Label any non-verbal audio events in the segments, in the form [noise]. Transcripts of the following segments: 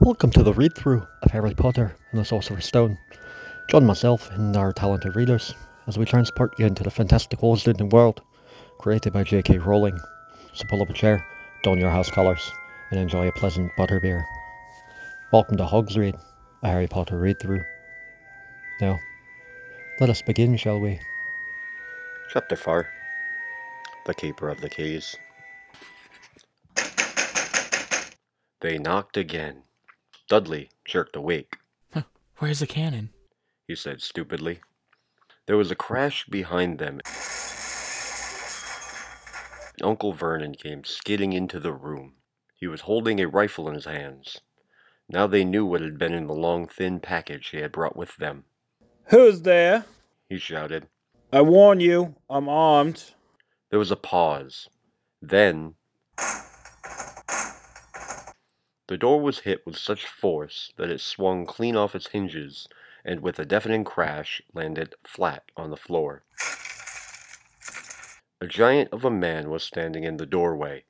Welcome to the read through of Harry Potter and the Sorcerer's Stone. Join myself and our talented readers as we transport you into the fantastic Wizarding world created by J.K. Rowling. So pull up a chair, don your house colours, and enjoy a pleasant butterbeer. Welcome to Hogs Read, a Harry Potter read through. Now, let us begin, shall we? Chapter 4 The Keeper of the Keys. They knocked again. Dudley jerked awake. Where's the cannon? He said stupidly. There was a crash behind them. Uncle Vernon came skidding into the room. He was holding a rifle in his hands. Now they knew what had been in the long, thin package he had brought with them. Who's there? He shouted. I warn you, I'm armed. There was a pause. Then the door was hit with such force that it swung clean off its hinges and with a deafening crash landed flat on the floor. A giant of a man was standing in the doorway.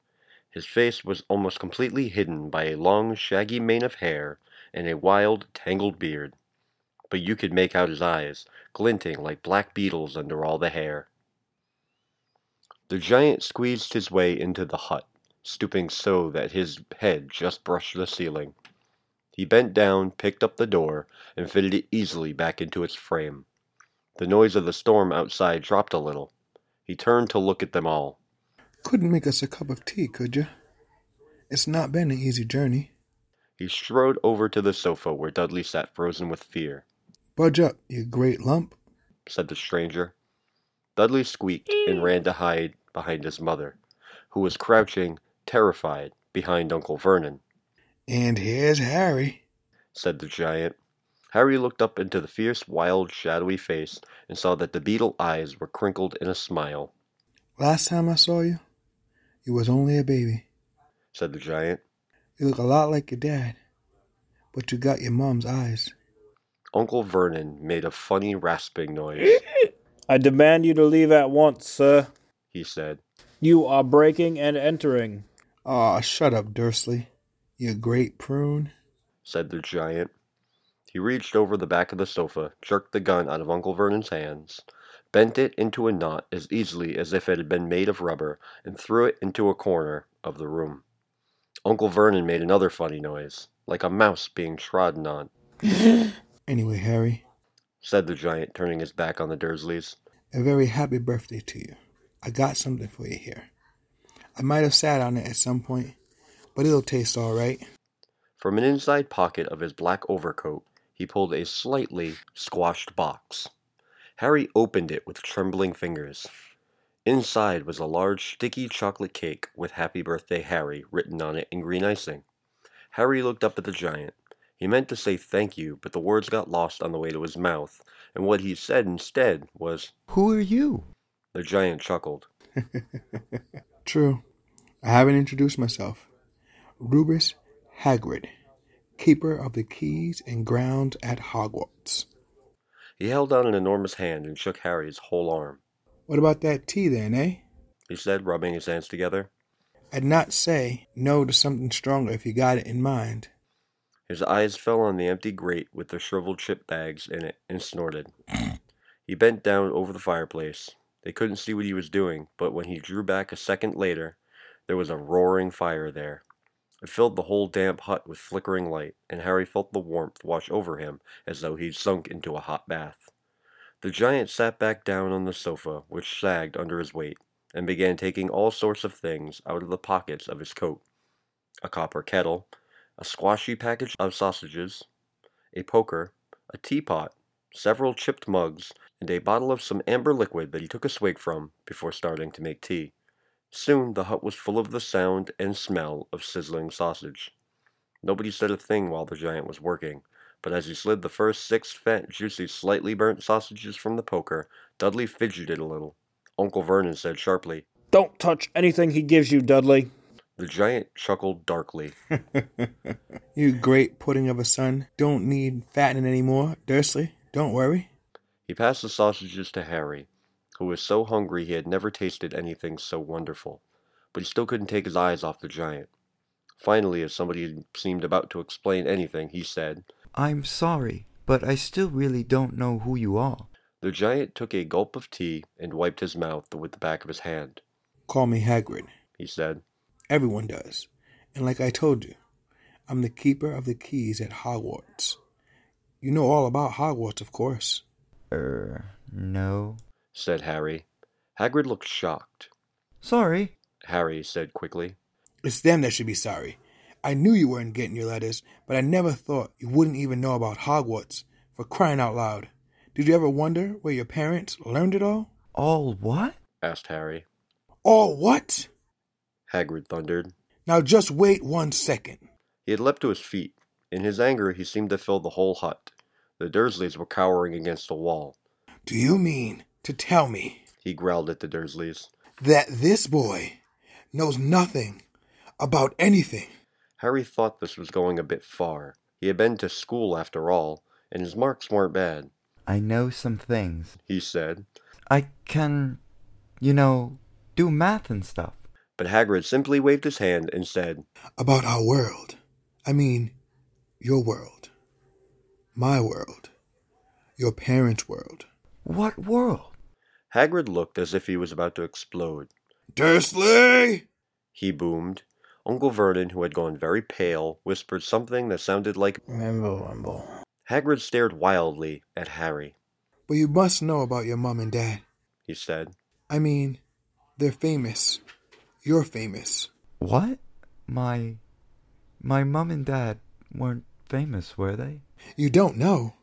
His face was almost completely hidden by a long, shaggy mane of hair and a wild, tangled beard. But you could make out his eyes, glinting like black beetles under all the hair. The giant squeezed his way into the hut, stooping so that his head just brushed the ceiling. He bent down, picked up the door, and fitted it easily back into its frame. The noise of the storm outside dropped a little. He turned to look at them all. Couldn't make us a cup of tea, could you? It's not been an easy journey. He strode over to the sofa where Dudley sat frozen with fear. Budge up, you great lump, said the stranger. Dudley squeaked and ran to hide behind his mother, who was crouching, terrified, behind Uncle Vernon. And here's Harry, said the giant. Harry looked up into the fierce, wild, shadowy face and saw that the beetle eyes were crinkled in a smile. Last time I saw you, you was only a baby, said the giant. You look a lot like your dad, but you got your mom's eyes. Uncle Vernon made a funny rasping noise. I demand you to leave at once, sir, he said. You are breaking and entering. Aw, shut up, Dursley, you great prune, said the giant. He reached over the back of the sofa, jerked the gun out of Uncle Vernon's hands, bent it into a knot as easily as if it had been made of rubber, and threw it into a corner of the room. Uncle Vernon made another funny noise, like a mouse being trodden on. [laughs] anyway, Harry, said the giant, turning his back on the Dursleys, a very happy birthday to you. I got something for you here. I might have sat on it at some point, but it'll taste all right. From an inside pocket of his black overcoat, he pulled a slightly squashed box. Harry opened it with trembling fingers. Inside was a large sticky chocolate cake with Happy Birthday Harry written on it in green icing. Harry looked up at the giant. He meant to say thank you, but the words got lost on the way to his mouth, and what he said instead was, Who are you? The giant chuckled. [laughs] True. I haven't introduced myself. Rubeus Hagrid keeper of the keys and grounds at Hogwarts. He held out an enormous hand and shook Harry's whole arm. What about that tea then, eh? He said, rubbing his hands together. I'd not say no to something stronger if you got it in mind. His eyes fell on the empty grate with the shriveled chip bags in it and snorted. he bent down over the fireplace. They couldn't see what he was doing, but when he drew back a second later, there was a roaring fire there. It filled the whole damp hut with flickering light, and Harry felt the warmth wash over him as though he'd sunk into a hot bath. The giant sat back down on the sofa, which sagged under his weight, and began taking all sorts of things out of the pockets of his coat. A copper kettle, a squashy package of sausages, a poker, a teapot, several chipped mugs, and a bottle of some amber liquid that he took a swig from before starting to make tea. Soon the hut was full of the sound and smell of sizzling sausage. Nobody said a thing while the giant was working, but as he slid the first six fat, juicy, slightly burnt sausages from the poker, Dudley fidgeted a little. Uncle Vernon said sharply, Don't touch anything he gives you, Dudley. The giant chuckled darkly. [laughs] you great pudding of a son don't need fattening any more, Dursley. Don't worry. He passed the sausages to Harry, who was so hungry he had never tasted anything so wonderful, but he still couldn't take his eyes off the giant. Finally, as somebody seemed about to explain anything, he said, I'm sorry, but I still really don't know who you are. The giant took a gulp of tea and wiped his mouth with the back of his hand. Call me Hagrid. He said, Everyone does. And like I told you, I'm the keeper of the keys at Hogwarts. You know all about Hogwarts, of course. Er, no. Said Harry. Hagrid looked shocked. Sorry. Harry said quickly. It's them that should be sorry. I knew you weren't getting your letters, but I never thought you wouldn't even know about Hogwarts. For crying out loud. Did you ever wonder where your parents learned it all? All what? asked Harry. All what? Hagrid thundered. Now just wait one second. He had leapt to his feet. In his anger, he seemed to fill the whole hut. The Dursleys were cowering against the wall. Do you mean to tell me He growled at the Dursleys. that this boy knows nothing about anything? Harry thought this was going a bit far. He had been to school after all, and his marks weren't bad, I know some things. he said. I can, you know, do math and stuff. But Hagrid simply waved his hand and said, About our world. I mean, your world. My world. Your parents' world. What world? Hagrid looked as if he was about to explode. Dursley! He boomed. Uncle Vernon, who had gone very pale, whispered something that sounded like Wimble, wimble. Hagrid stared wildly at Harry. But you must know about your mom and dad. He said, I mean, they're famous. You're famous. What? My. My mom and dad weren't famous, were they? You don't know.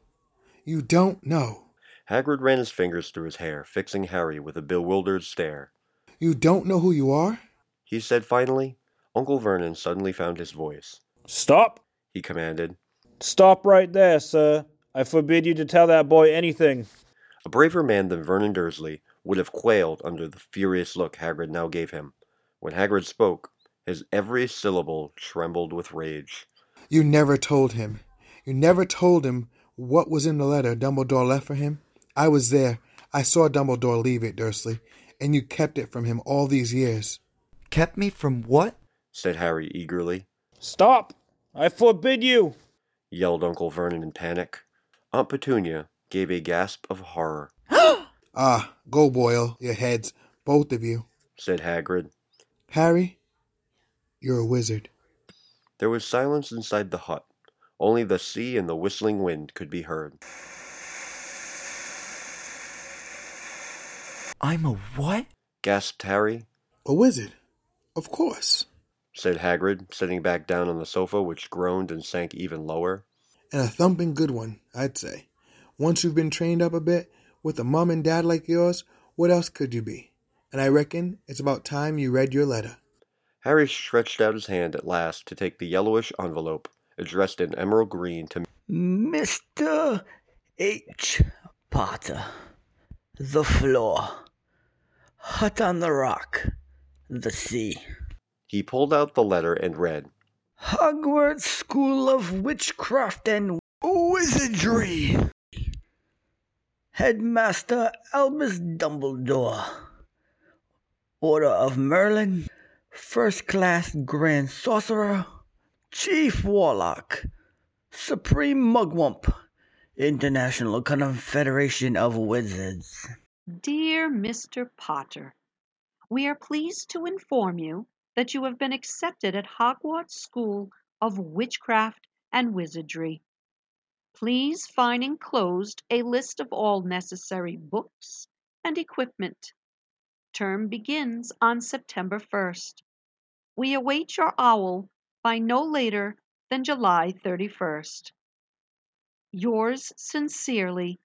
You don't know. Hagrid ran his fingers through his hair, fixing Harry with a bewildered stare. You don't know who you are? He said finally. Uncle Vernon suddenly found his voice. Stop! He commanded. Stop right there, sir. I forbid you to tell that boy anything. A braver man than Vernon Dursley would have quailed under the furious look Hagrid now gave him. When Hagrid spoke, his every syllable trembled with rage. You never told him. You never told him what was in the letter Dumbledore left for him. I was there. I saw Dumbledore leave it, Dursley, and you kept it from him all these years. Kept me from what? said Harry eagerly. Stop! I forbid you! Yelled Uncle Vernon in panic. Aunt Petunia gave a gasp of horror. [gasps] Ah, go boil your heads, both of you. Said Hagrid. Harry, you're a wizard. There was silence inside the hut. Only the sea and the whistling wind could be heard. I'm a what? Gasped Harry. A wizard? Of course. Said Hagrid, sitting back down on the sofa, which groaned and sank even lower. And a thumping good one, I'd say. Once you've been trained up a bit, with a mum and dad like yours, what else could you be? And I reckon it's about time you read your letter. Harry stretched out his hand at last to take the yellowish envelope, addressed in emerald green to Mr. H. Potter. The floor. Hut on the rock. The sea. He pulled out the letter and read, Hogwarts School of Witchcraft and Wizardry. Headmaster Albus Dumbledore. Order of Merlin. First Class Grand Sorcerer. Chief Warlock. Supreme Mugwump. International Confederation of Wizards. Dear Mr. Potter, we are pleased to inform you that you have been accepted at Hogwarts School of Witchcraft and Wizardry. Please find enclosed a list of all necessary books and equipment. Term begins on September 1st. We await your owl by no later than July 31st. Yours sincerely,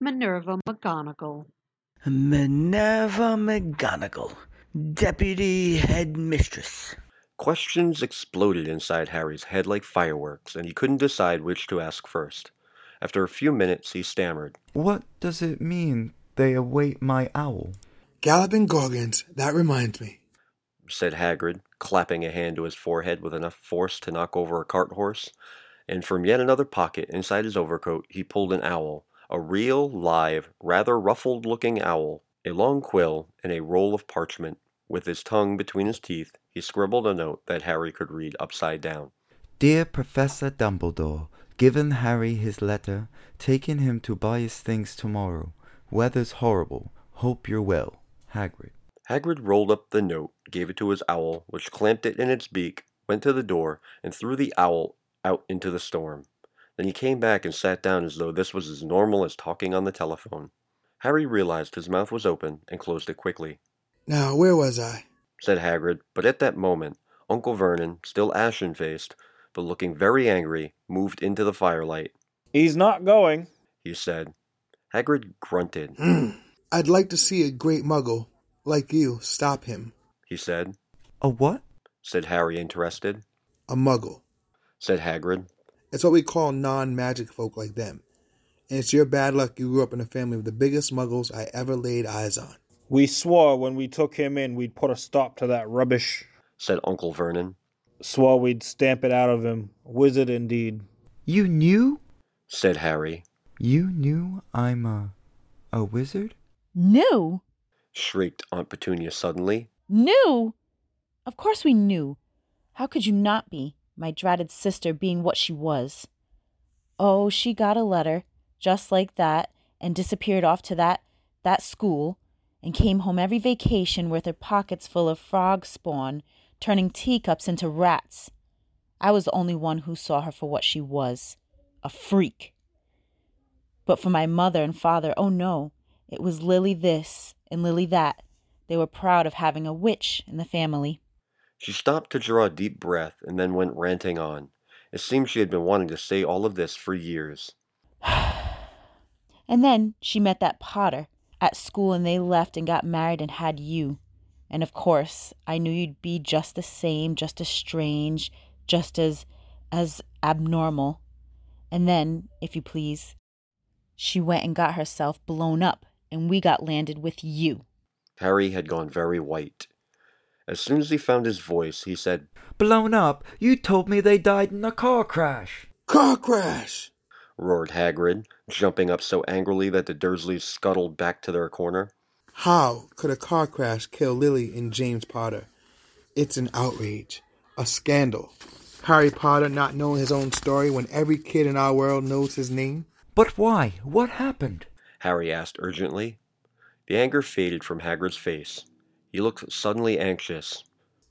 Minerva McGonagall. Minerva McGonagall, Deputy Headmistress. Questions exploded inside Harry's head like fireworks, and he couldn't decide which to ask first. After a few minutes, he stammered. What does it mean they await my owl? Galloping Gorgons, that reminds me. said Hagrid, clapping a hand to his forehead with enough force to knock over a cart horse. And from yet another pocket inside his overcoat, he pulled an owl, a real, live, rather ruffled looking owl, a long quill, and a roll of parchment. With his tongue between his teeth, he scribbled a note that Harry could read upside down. Dear Professor Dumbledore, given Harry his letter, taking him to buy his things tomorrow. Weather's horrible. Hope you're well. Hagrid. Hagrid rolled up the note, gave it to his owl, which clamped it in its beak, went to the door, and threw the owl out into the storm. Then he came back and sat down as though this was as normal as talking on the telephone. Harry realized his mouth was open and closed it quickly. Now, where was I? said Hagrid, but at that moment, Uncle Vernon, still ashen faced, but looking very angry, moved into the firelight. He's not going. He said. Hagrid grunted. Hmm. I'd like to see a great muggle, like you, stop him. He said. A what? said Harry, interested. A muggle. said Hagrid. It's what we call non magic folk like them. And it's your bad luck you grew up in a family of the biggest muggles I ever laid eyes on. We swore when we took him in we'd put a stop to that rubbish. said Uncle Vernon. Swore we'd stamp it out of him. Wizard indeed. You knew? said Harry. You knew I'm a. a wizard? Knew? shrieked Aunt Petunia suddenly. Knew? Of course we knew. How could you not be, my dratted sister being what she was? Oh, she got a letter, just like that, and disappeared off to that that school, and came home every vacation with her pockets full of frog spawn, turning teacups into rats. I was the only one who saw her for what she was a freak. But for my mother and father, oh no, it was Lily this and Lily that. They were proud of having a witch in the family. She stopped to draw a deep breath and then went ranting on. It seemed she had been wanting to say all of this for years. [sighs] and then she met that Potter at school and they left and got married and had you. And of course, I knew you'd be just the same, just as strange, just as as abnormal. And then, if you please, she went and got herself blown up and we got landed with you. Harry had gone very white. As soon as he found his voice, he said, Blown up? You told me they died in a car crash. Car crash! roared Hagrid, jumping up so angrily that the Dursleys scuttled back to their corner. How could a car crash kill Lily and James Potter? It's an outrage, a scandal. Harry Potter not knowing his own story when every kid in our world knows his name? But why? What happened? Harry asked urgently. The anger faded from Hagrid's face. He looked suddenly anxious.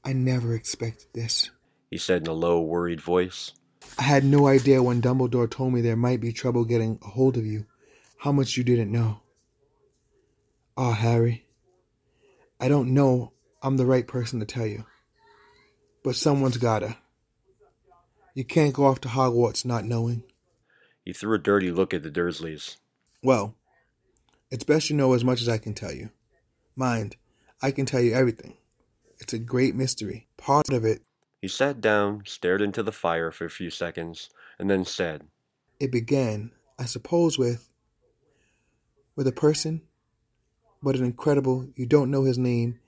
I never expected this, he said in a low, worried voice. I had no idea when Dumbledore told me there might be trouble getting a hold of you, how much you didn't know. Ah, oh, Harry, I don't know I'm the right person to tell you, but someone's gotta. You can't go off to Hogwarts not knowing. He threw a dirty look at the Dursleys. Well, it's best you know as much as I can tell you. Mind, I can tell you everything. It's a great mystery. Part of it. He sat down, stared into the fire for a few seconds, and then said, It began, I suppose, with. with a person, but an incredible, you don't know his name,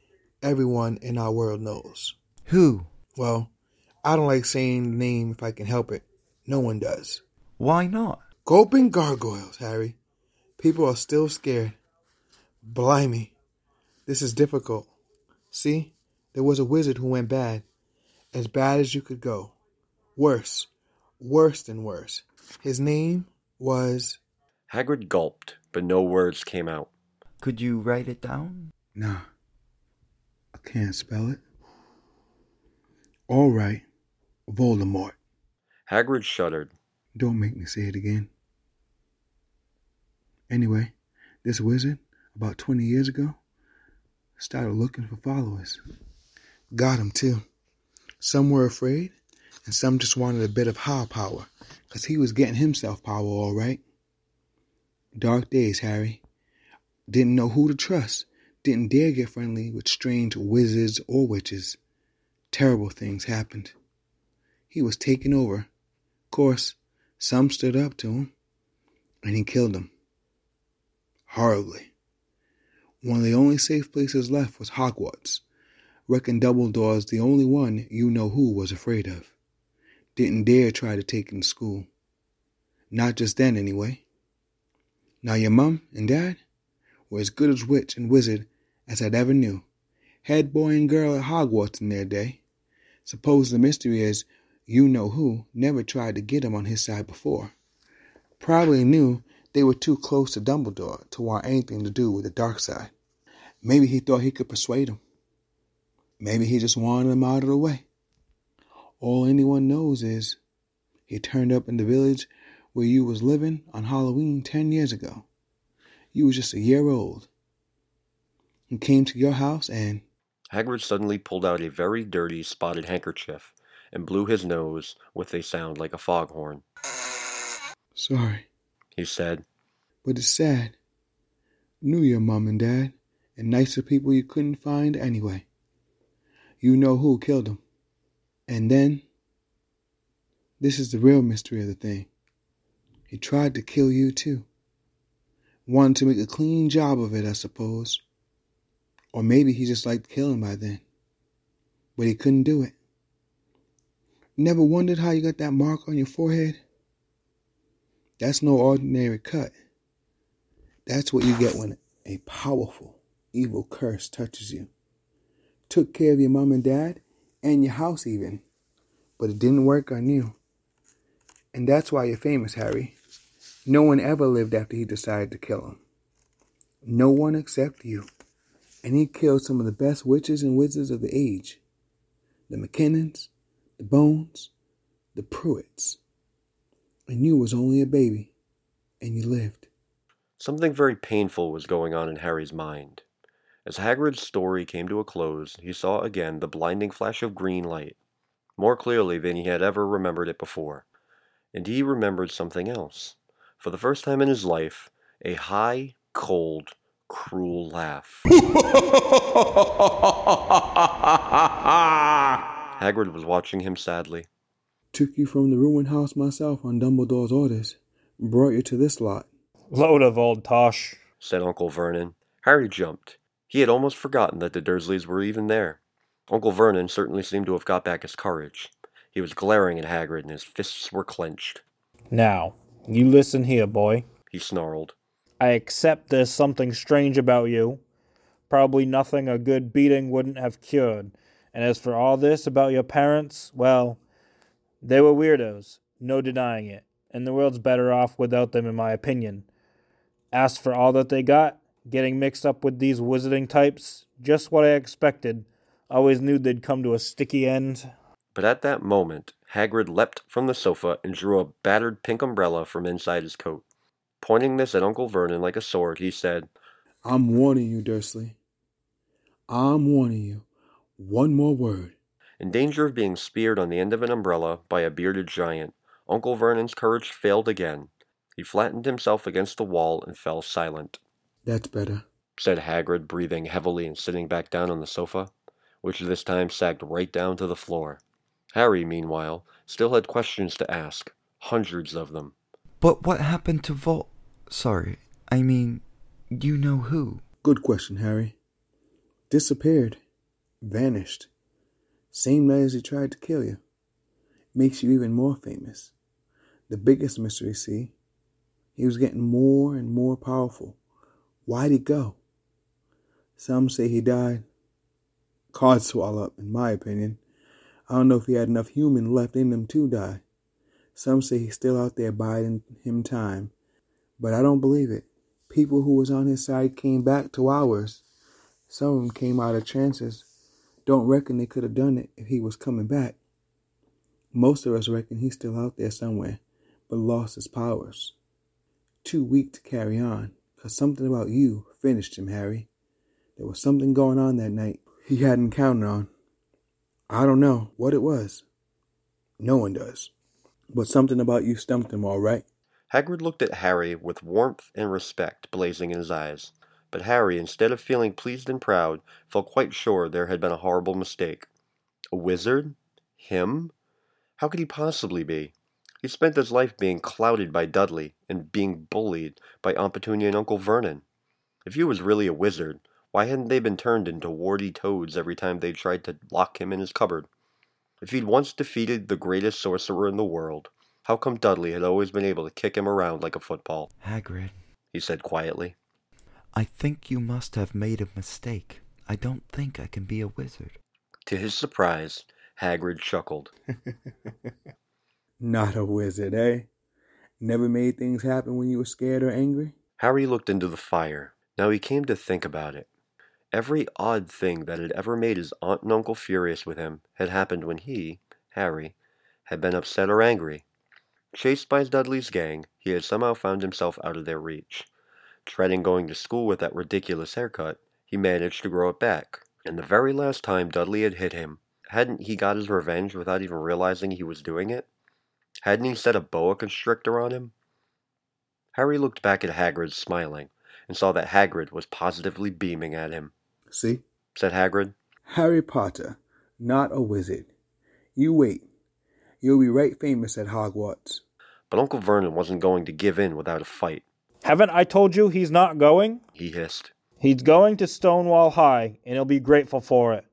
everyone in our world knows. Who? Well, I don't like saying the name if I can help it. No one does. Why not? Gulping gargoyles, Harry. People are still scared. Blimey. This is difficult. See, there was a wizard who went bad. As bad as you could go. Worse. Worse than worse. His name was. Hagrid gulped, but no words came out. Could you write it down? Nah. I can't spell it. All right. Voldemort. Hagrid shuddered. Don't make me say it again. Anyway, this wizard, about 20 years ago, started looking for followers. Got 'em too. Some were afraid, and some just wanted a bit of how power, 'cause he was getting himself power all right. Dark days, Harry. Didn't know who to trust. Didn't dare get friendly with strange wizards or witches. Terrible things happened. He was taken over. Of course, some stood up to him, and he killed them. Horribly. One of the only safe places left was Hogwarts. Reckon Dumbledore's the only one you know who was afraid of. Didn't dare try to take to school. Not just then, anyway. Now your mum and dad were as good as witch and wizard as I'd ever knew. head boy and girl at Hogwarts in their day. Suppose the mystery is you know who never tried to get him on his side before. Probably knew they were too close to Dumbledore to want anything to do with the dark side. Maybe he thought he could persuade him. Maybe he just wanted him out of the way. All anyone knows is he turned up in the village where you was living on Halloween ten years ago. You was just a year old. He came to your house and Hagrid suddenly pulled out a very dirty spotted handkerchief and blew his nose with a sound like a foghorn. sorry, He said, but it's sad. Knew your mom and dad, and nicer people you couldn't find anyway. You know who killed him. And then, this is the real mystery of the thing. He tried to kill you too. Wanted to make a clean job of it, I suppose. Or maybe he just liked killing by then. But he couldn't do it. Never wondered how you got that mark on your forehead? That's no ordinary cut. That's what you get when a powerful, evil curse touches you. Took care of your mom and dad and your house even. But it didn't work on you. And that's why you're famous, Harry. No one ever lived after he decided to kill him. No one except you. And he killed some of the best witches and wizards of the age. The McKinnons, the Bones, the Prewetts. And you was only a baby. And you lived. Something very painful was going on in Harry's mind. As Hagrid's story came to a close, he saw again the blinding flash of green light, more clearly than he had ever remembered it before. And he remembered something else. For the first time in his life, a high, cold, cruel laugh. [laughs] Hagrid was watching him sadly. Took you from the ruined house myself on Dumbledore's orders. Brought you to this lot. Load of old tosh. said Uncle Vernon. Harry jumped. He had almost forgotten that the Dursleys were even there. Uncle Vernon certainly seemed to have got back his courage. He was glaring at Hagrid and his fists were clenched. Now, you listen here, boy. He snarled. I accept there's something strange about you. Probably nothing a good beating wouldn't have cured. And as for all this about your parents, well, they were weirdos, no denying it, and the world's better off without them, in my opinion. As for all that they got, getting mixed up with these wizarding types, just what I expected. Always knew they'd come to a sticky end. But at that moment, Hagrid leapt from the sofa and drew a battered pink umbrella from inside his coat. Pointing this at Uncle Vernon like a sword, he said, I'm warning you, Dursley. I'm warning you. One more word. In danger of being speared on the end of an umbrella by a bearded giant, Uncle Vernon's courage failed again. He flattened himself against the wall and fell silent. That's better. said Hagrid, breathing heavily and sitting back down on the sofa, which this time sagged right down to the floor. Harry, meanwhile, still had questions to ask, hundreds of them. But what happened to Vol? Sorry, I mean, you know who? Good question, Harry. Disappeared. Vanished. Same night as he tried to kill you. Makes you even more famous. The biggest mystery, see? He was getting more and more powerful. Why'd he go? Some say he died. Card swallow up, in my opinion. I don't know if he had enough human left in him to die. Some say he's still out there biding him time. But I don't believe it. People who was on his side came back to ours. Some of them came out of trances. Don't reckon they could have done it if he was coming back. Most of us reckon he's still out there somewhere, but lost his powers. Too weak to carry on, 'cause something about you finished him, Harry. There was something going on that night he hadn't counted on. I don't know what it was. No one does. But something about you stumped him, all right. Hagrid looked at Harry with warmth and respect blazing in his eyes. But Harry, instead of feeling pleased and proud, felt quite sure there had been a horrible mistake. A wizard? Him? How could he possibly be? He spent his life being clouded by Dudley and being bullied by Aunt Petunia and Uncle Vernon. If he was really a wizard, why hadn't they been turned into warty toads every time they tried to lock him in his cupboard? If he'd once defeated the greatest sorcerer in the world, how come Dudley had always been able to kick him around like a football? Hagrid, He said quietly. I think you must have made a mistake. I don't think I can be a wizard. To his surprise, Hagrid chuckled. [laughs] Not a wizard, eh? Never made things happen when you were scared or angry? Harry looked into the fire. Now he came to think about it. Every odd thing that had ever made his aunt and uncle furious with him had happened when he, Harry, had been upset or angry. Chased by Dudley's gang, he had somehow found himself out of their reach. Dreading going to school with that ridiculous haircut, he managed to grow it back. And the very last time Dudley had hit him, hadn't he got his revenge without even realizing he was doing it? Hadn't he set a boa constrictor on him? Harry looked back at Hagrid, smiling, and saw that Hagrid was positively beaming at him. See? Said Hagrid. Harry Potter, not a wizard. You wait. You'll be right famous at Hogwarts. But Uncle Vernon wasn't going to give in without a fight. Haven't I told you he's not going? He hissed. He's going to Stonewall High, and he'll be grateful for it.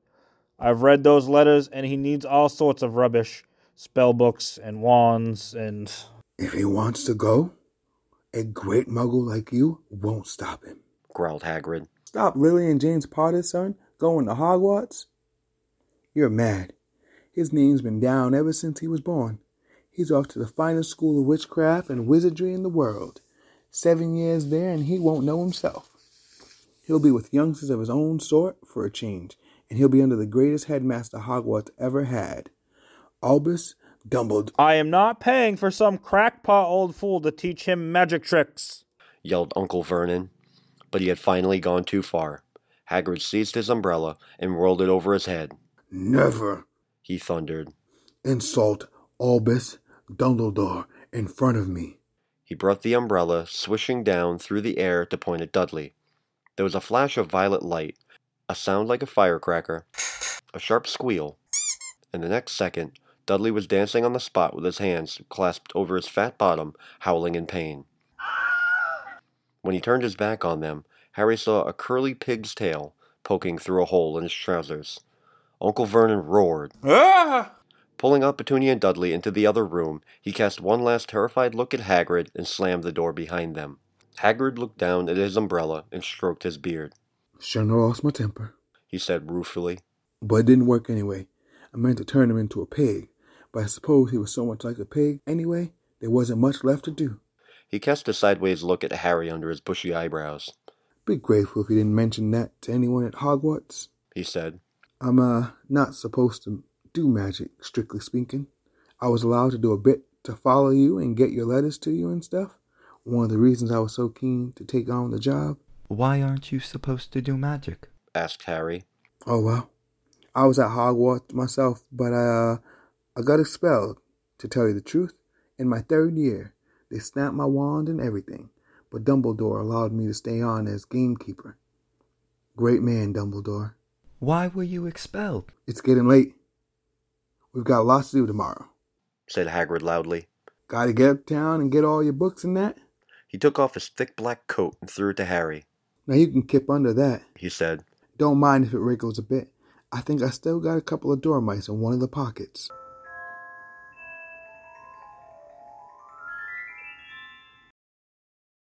I've read those letters, and he needs all sorts of rubbish spell books and wands and. If he wants to go, a great muggle like you won't stop him. Growled Hagrid. Stop Lily and James Potter's son going to Hogwarts? You're mad. His name's been down ever since he was born. He's off to the finest school of witchcraft and wizardry in the world. Seven years there, and he won't know himself. He'll be with youngsters of his own sort for a change, and he'll be under the greatest headmaster Hogwarts ever had. Albus Dumbledore. I am not paying for some crackpot old fool to teach him magic tricks, yelled Uncle Vernon. But he had finally gone too far. Hagrid seized his umbrella and whirled it over his head. Never, he thundered, insult Albus Dumbledore in front of me. He brought the umbrella swishing down through the air to point at Dudley. There was a flash of violet light, a sound like a firecracker, a sharp squeal, and the next second, Dudley was dancing on the spot with his hands clasped over his fat bottom, howling in pain. When he turned his back on them, Harry saw a curly pig's tail poking through a hole in his trousers. Uncle Vernon roared. Ah! Pulling out Petunia and Dudley into the other room, he cast one last terrified look at Hagrid and slammed the door behind them. Hagrid looked down at his umbrella and stroked his beard. Shouldn't have lost my temper, he said ruefully. But it didn't work anyway. I meant to turn him into a pig, but I suppose he was so much like a pig anyway, there wasn't much left to do. He cast a sideways look at Harry under his bushy eyebrows. Be grateful if you didn't mention that to anyone at Hogwarts, he said. I'm, uh, not supposed to do magic, strictly speaking. I was allowed to do a bit to follow you and get your letters to you and stuff. One of the reasons I was so keen to take on the job. Why aren't you supposed to do magic? asked Harry. Oh, well. I was at Hogwarts myself, but uh, I got expelled, to tell you the truth, in my third year. They snapped my wand and everything, but Dumbledore allowed me to stay on as gamekeeper. Great man, Dumbledore. Why were you expelled? It's getting late. We've got lots to do tomorrow, said Hagrid loudly. Gotta get uptown and get all your books and that? He took off his thick black coat and threw it to Harry. Now you can kip under that, he said. Don't mind if it wriggles a bit. I think I still got a couple of dormice in one of the pockets.